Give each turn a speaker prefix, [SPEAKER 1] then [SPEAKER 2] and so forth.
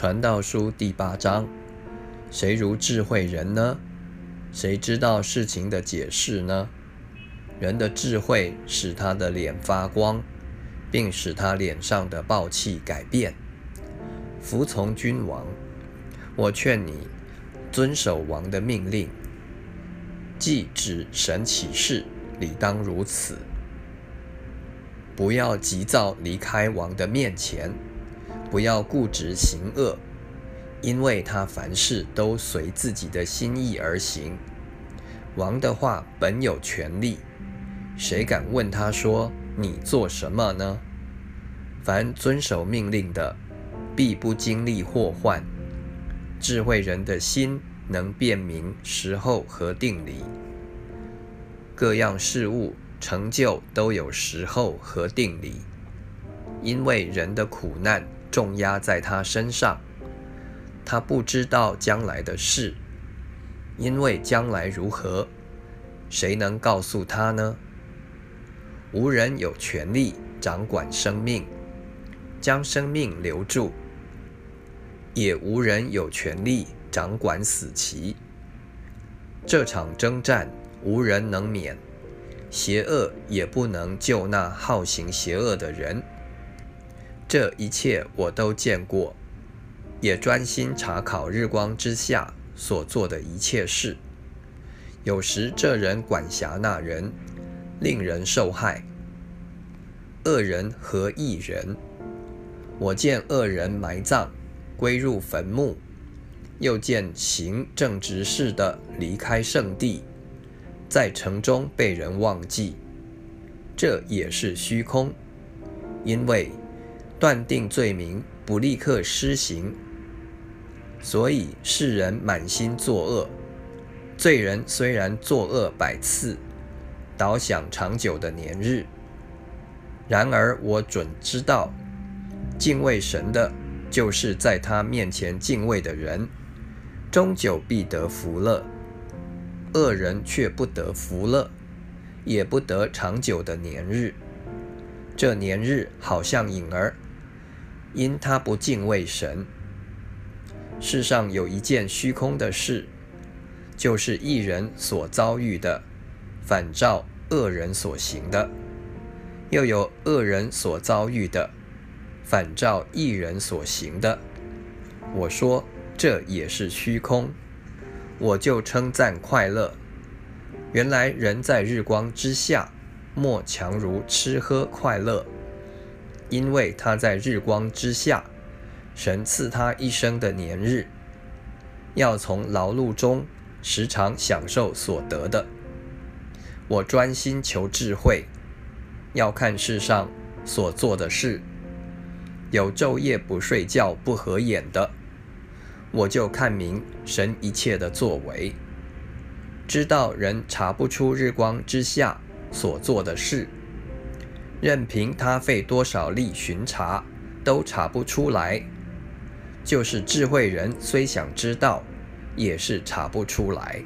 [SPEAKER 1] 传道书第八章：谁如智慧人呢？谁知道事情的解释呢？人的智慧使他的脸发光，并使他脸上的暴气改变。服从君王，我劝你遵守王的命令。既指神启示，理当如此。不要急躁离开王的面前。不要固执行恶，因为他凡事都随自己的心意而行。王的话本有权利，谁敢问他说：“你做什么呢？”凡遵守命令的，必不经历祸患。智慧人的心能辨明时候和定理。各样事物成就都有时候和定理，因为人的苦难。重压在他身上，他不知道将来的事，因为将来如何，谁能告诉他呢？无人有权利掌管生命，将生命留住；也无人有权利掌管死期。这场征战，无人能免，邪恶也不能救那好行邪恶的人。这一切我都见过，也专心查考日光之下所做的一切事。有时这人管辖那人，令人受害。恶人和义人，我见恶人埋葬，归入坟墓；又见行正直事的离开圣地，在城中被人忘记。这也是虚空，因为。断定罪名不立刻施行，所以世人满心作恶。罪人虽然作恶百次，倒想长久的年日。然而我准知道，敬畏神的，就是在他面前敬畏的人，终久必得福乐。恶人却不得福乐，也不得长久的年日。这年日好像影儿。因他不敬畏神，世上有一件虚空的事，就是一人所遭遇的，反照恶人所行的；又有恶人所遭遇的，反照一人所行的。我说这也是虚空，我就称赞快乐。原来人在日光之下，莫强如吃喝快乐。因为他在日光之下，神赐他一生的年日，要从劳碌中时常享受所得的。我专心求智慧，要看世上所做的事，有昼夜不睡觉不合眼的，我就看明神一切的作为，知道人查不出日光之下所做的事。任凭他费多少力巡查，都查不出来。就是智慧人虽想知道，也是查不出来。